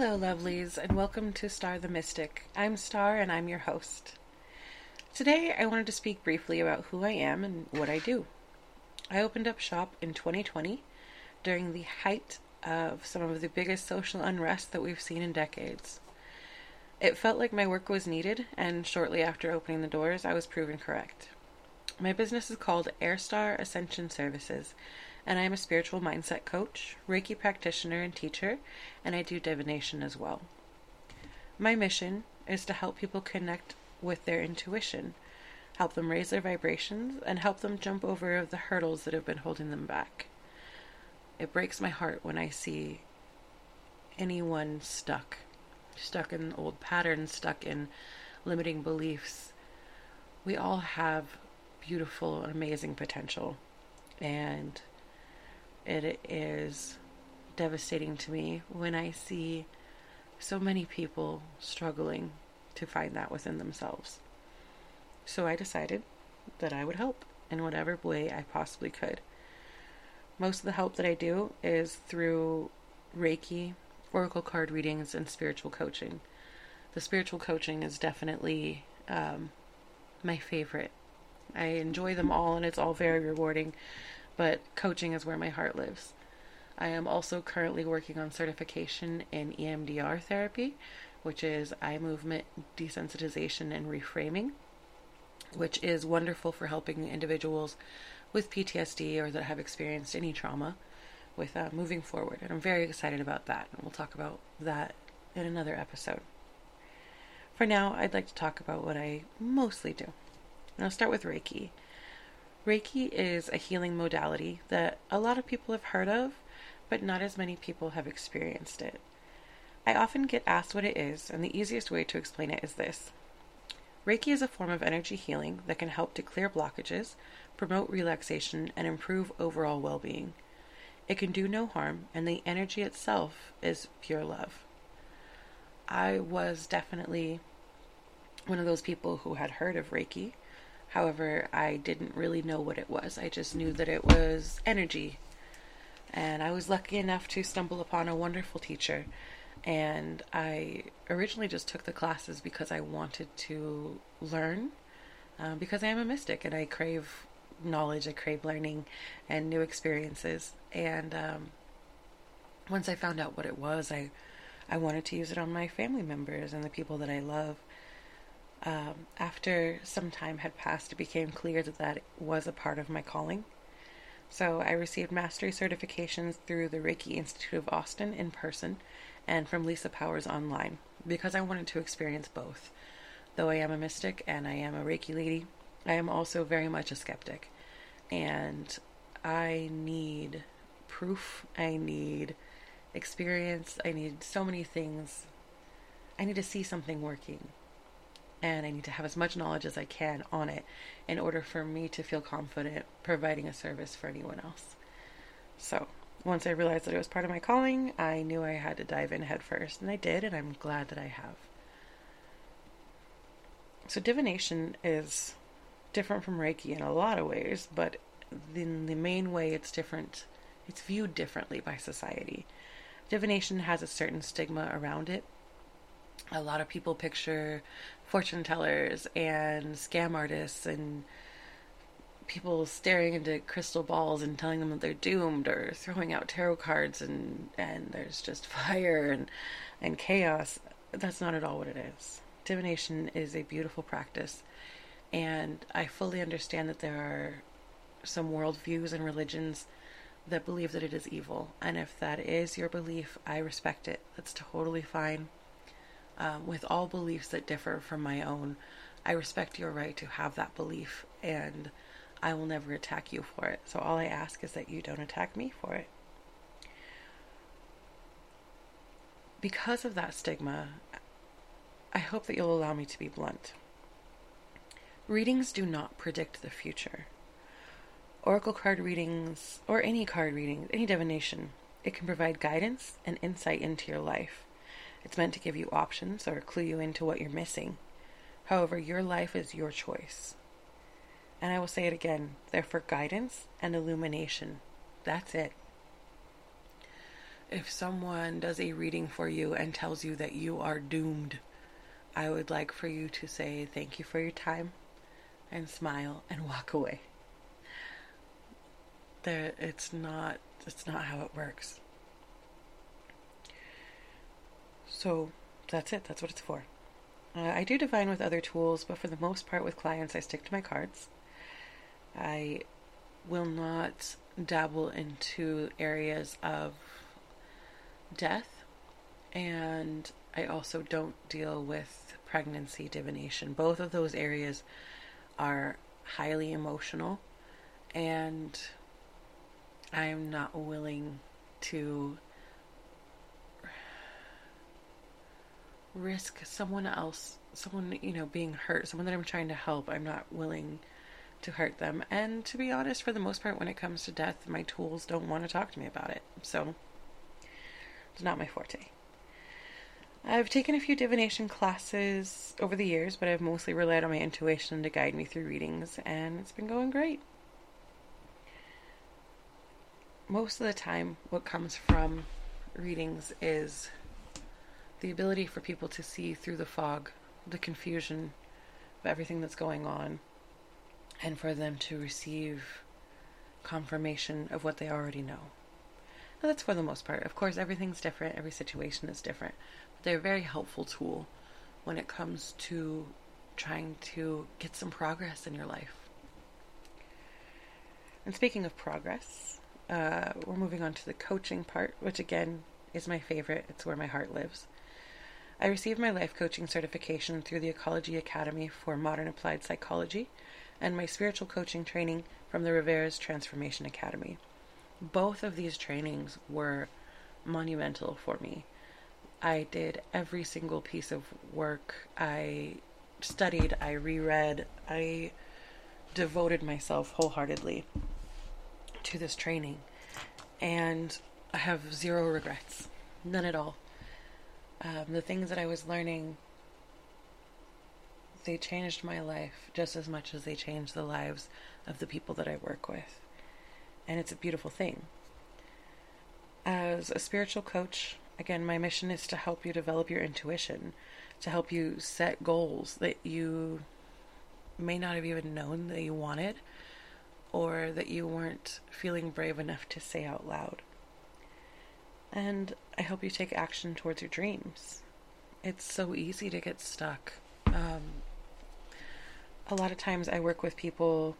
Hello, lovelies, and welcome to Starr the Mystic. I'm Starr, and I'm your host. Today, I wanted to speak briefly about who I am and what I do. I opened up shop in 2020 during the height of some of the biggest social unrest that we've seen in decades. It felt like my work was needed, and shortly after opening the doors, I was proven correct. My business is called Eirstarr Ascension Services, and I am a spiritual mindset coach, Reiki practitioner, and teacher, and I do divination as well. My mission is to help people connect with their intuition, help them raise their vibrations, and help them jump over the hurdles that have been holding them back. It breaks my heart when I see anyone stuck, stuck in old patterns, stuck in limiting beliefs. We all have beautiful amazing potential, and it is devastating to me when I see so many people struggling to find that within themselves. So I decided that I would help in whatever way I possibly could. Most of the help that I do is through Reiki, Oracle card readings, and spiritual coaching. The spiritual coaching is definitely um, my favorite. I enjoy them all, and it's all very rewarding but coaching is where my heart lives. I am also currently working on certification in EMDR therapy, which is eye movement desensitization and reframing, which is wonderful for helping individuals with PTSD or that have experienced any trauma with uh, moving forward. And I'm very excited about that. And we'll talk about that in another episode. For now, I'd like to talk about what I mostly do. And I'll start with Reiki. Reiki is a healing modality that a lot of people have heard of, but not as many people have experienced it. I often get asked what it is, and the easiest way to explain it is this Reiki is a form of energy healing that can help to clear blockages, promote relaxation, and improve overall well being. It can do no harm, and the energy itself is pure love. I was definitely one of those people who had heard of Reiki However, I didn't really know what it was. I just knew that it was energy. And I was lucky enough to stumble upon a wonderful teacher. And I originally just took the classes because I wanted to learn, um, because I am a mystic and I crave knowledge, I crave learning and new experiences. And um, once I found out what it was, I I wanted to use it on my family members and the people that I love. Um, after some time had passed, it became clear that that was a part of my calling. So I received mastery certifications through the Reiki Institute of Austin in person and from Lisa Powers online because I wanted to experience both. Though I am a mystic and I am a Reiki lady, I am also very much a skeptic. And I need proof, I need experience, I need so many things. I need to see something working and I need to have as much knowledge as I can on it in order for me to feel confident providing a service for anyone else. So, once I realized that it was part of my calling, I knew I had to dive in head first, and I did, and I'm glad that I have. So, divination is different from Reiki in a lot of ways, but in the main way it's different, it's viewed differently by society. Divination has a certain stigma around it a lot of people picture fortune tellers and scam artists and people staring into crystal balls and telling them that they're doomed or throwing out tarot cards and and there's just fire and and chaos. That's not at all what it is. Divination is a beautiful practice. And i fully understand that there are some worldviews and religions that believe that it is evil. And if that is your belief i respect it. That's totally fine um, with all beliefs that differ from my own. I respect your right to have that belief, and I will never attack you for it. So all I ask is that you don't attack me for it. Because of that stigma, I hope that you'll allow me to be blunt. Readings do not predict the future. Oracle card readings, or any card reading, any divination, it can provide guidance and insight into your life. It's meant to give you options or clue you into what you're missing. However, your life is your choice. And I will say it again they're for guidance and illumination. That's it. if someone does a reading for you and tells you that you are doomed, I would like for you to say thank you for your time and smile and walk away. There it's not it's not how it works. So that's it. That's what it's for. Uh, I do divine with other tools, but for the most part with clients I stick to my cards. I will not dabble into areas of death, and I also don't deal with pregnancy divination. Both of those areas are highly emotional, and I am not willing to risk someone else, someone, you know, being hurt, someone that I'm trying to help. I'm not willing to hurt them. And to be honest, for the most part, when it comes to death, my tools don't want to talk to me about it. So it's not my forte. I've taken a few divination classes over the years, but I've mostly relied on my intuition to guide me through readings, and it's been going great. Most of the time, what comes from readings is the ability for people to see through the fog, the confusion of everything that's going on, and for them to receive confirmation of what they already know. Now, that's for the most part. Of course, everything's different, every situation is different, but they're a very helpful tool when it comes to trying to get some progress in your life. And speaking of progress, uh, we're moving on to the coaching part, which again is my favorite. It's where my heart lives. I received my life coaching certification through the Ecology Academy for Modern Applied Psychology and my spiritual coaching training from the Rivera's Transformation Academy. Both of these trainings were monumental for me. I did every single piece of work. I studied, I reread, I devoted myself wholeheartedly to this training. And I have zero regrets. None at all. Um, the things that I was learning they changed my life just as much as they changed the lives of the people that I work with. And it's a beautiful thing. As a spiritual coach, again, my mission is to help you develop your intuition, to help you set goals that you may not have even known that you wanted or that you weren't feeling brave enough to say out loud. And I hope you take action towards your dreams. It's so easy to get stuck. Um, a lot of times I work with people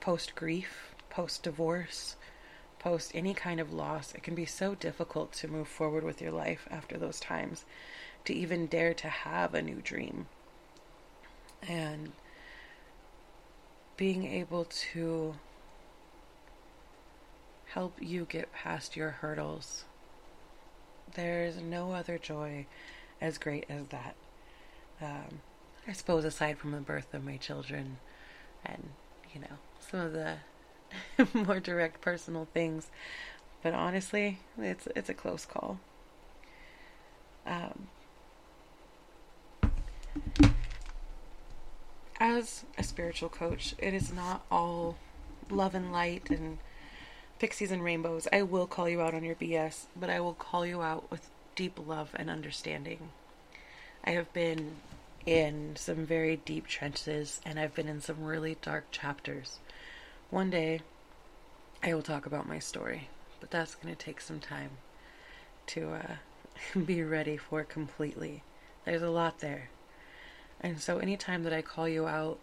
post grief, post divorce, post any kind of loss. It can be so difficult to move forward with your life after those times, to even dare to have a new dream. And being able to help you get past your hurdles. There's no other joy as great as that. Um, I suppose aside from the birth of my children and, you know, some of the more direct personal things. But honestly, it's it's a close call. Um, as a spiritual coach, it is not all love and light and pixies and rainbows. I will call you out on your BS, but I will call you out with deep love and understanding. I have been in some very deep trenches and I've been in some really dark chapters. One day I will talk about my story, but that's going to take some time to uh, be ready for completely. There's a lot there. And so anytime that I call you out,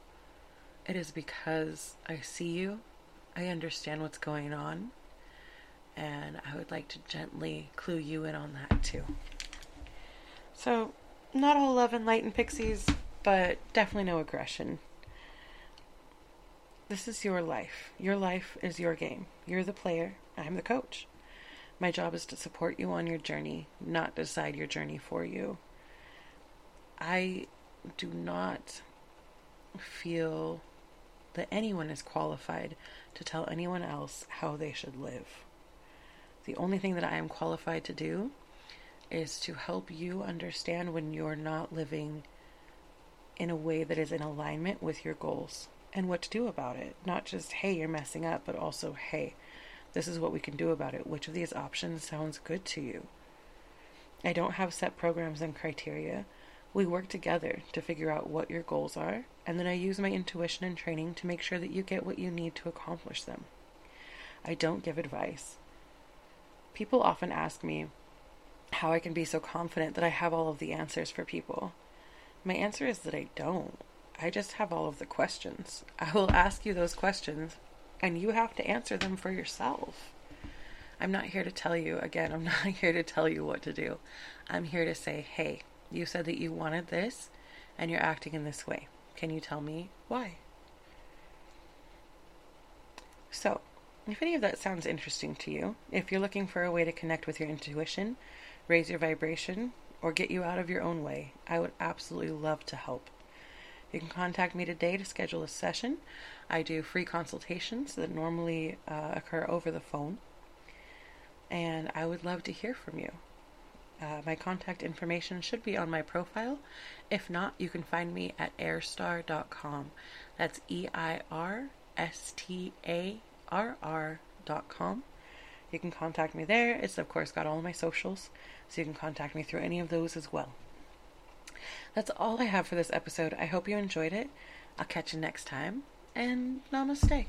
it is because I see you, I understand what's going on, and I would like to gently clue you in on that too. So, not all love and light and pixies, but definitely no aggression. This is your life. Your life is your game. You're the player. I'm the coach. My job is to support you on your journey, not decide your journey for you. I do not feel that anyone is qualified to tell anyone else how they should live. The only thing that I am qualified to do is to help you understand when you're not living in a way that is in alignment with your goals and what to do about it. Not just, hey, you're messing up, but also, hey, This is what we can do about it. Which of these options sounds good to you? I don't have set programs and criteria. We work together to figure out what your goals are, and then I use my intuition and training to make sure that you get what you need to accomplish them. I don't give advice. People often ask me how I can be so confident that I have all of the answers for people. My answer is that I don't. I just have all of the questions. I will ask you those questions, and you have to answer them for yourself. I'm not here to tell you, again, I'm not here to tell you what to do. I'm here to say, hey, you said that you wanted this, and you're acting in this way. Can you tell me why? So, if any of that sounds interesting to you, if you're looking for a way to connect with your intuition, raise your vibration, or get you out of your own way, I would absolutely love to help. You can contact me today to schedule a session. I do free consultations that normally uh, occur over the phone, and I would love to hear from you. Uh, my contact information should be on my profile. If not, you can find me at eirstarr.com. That's E I R S T A R R.com. You can contact me there. It's, of course, got all my socials, so you can contact me through any of those as well. That's all I have for this episode. I hope you enjoyed it. I'll catch you next time, and namaste.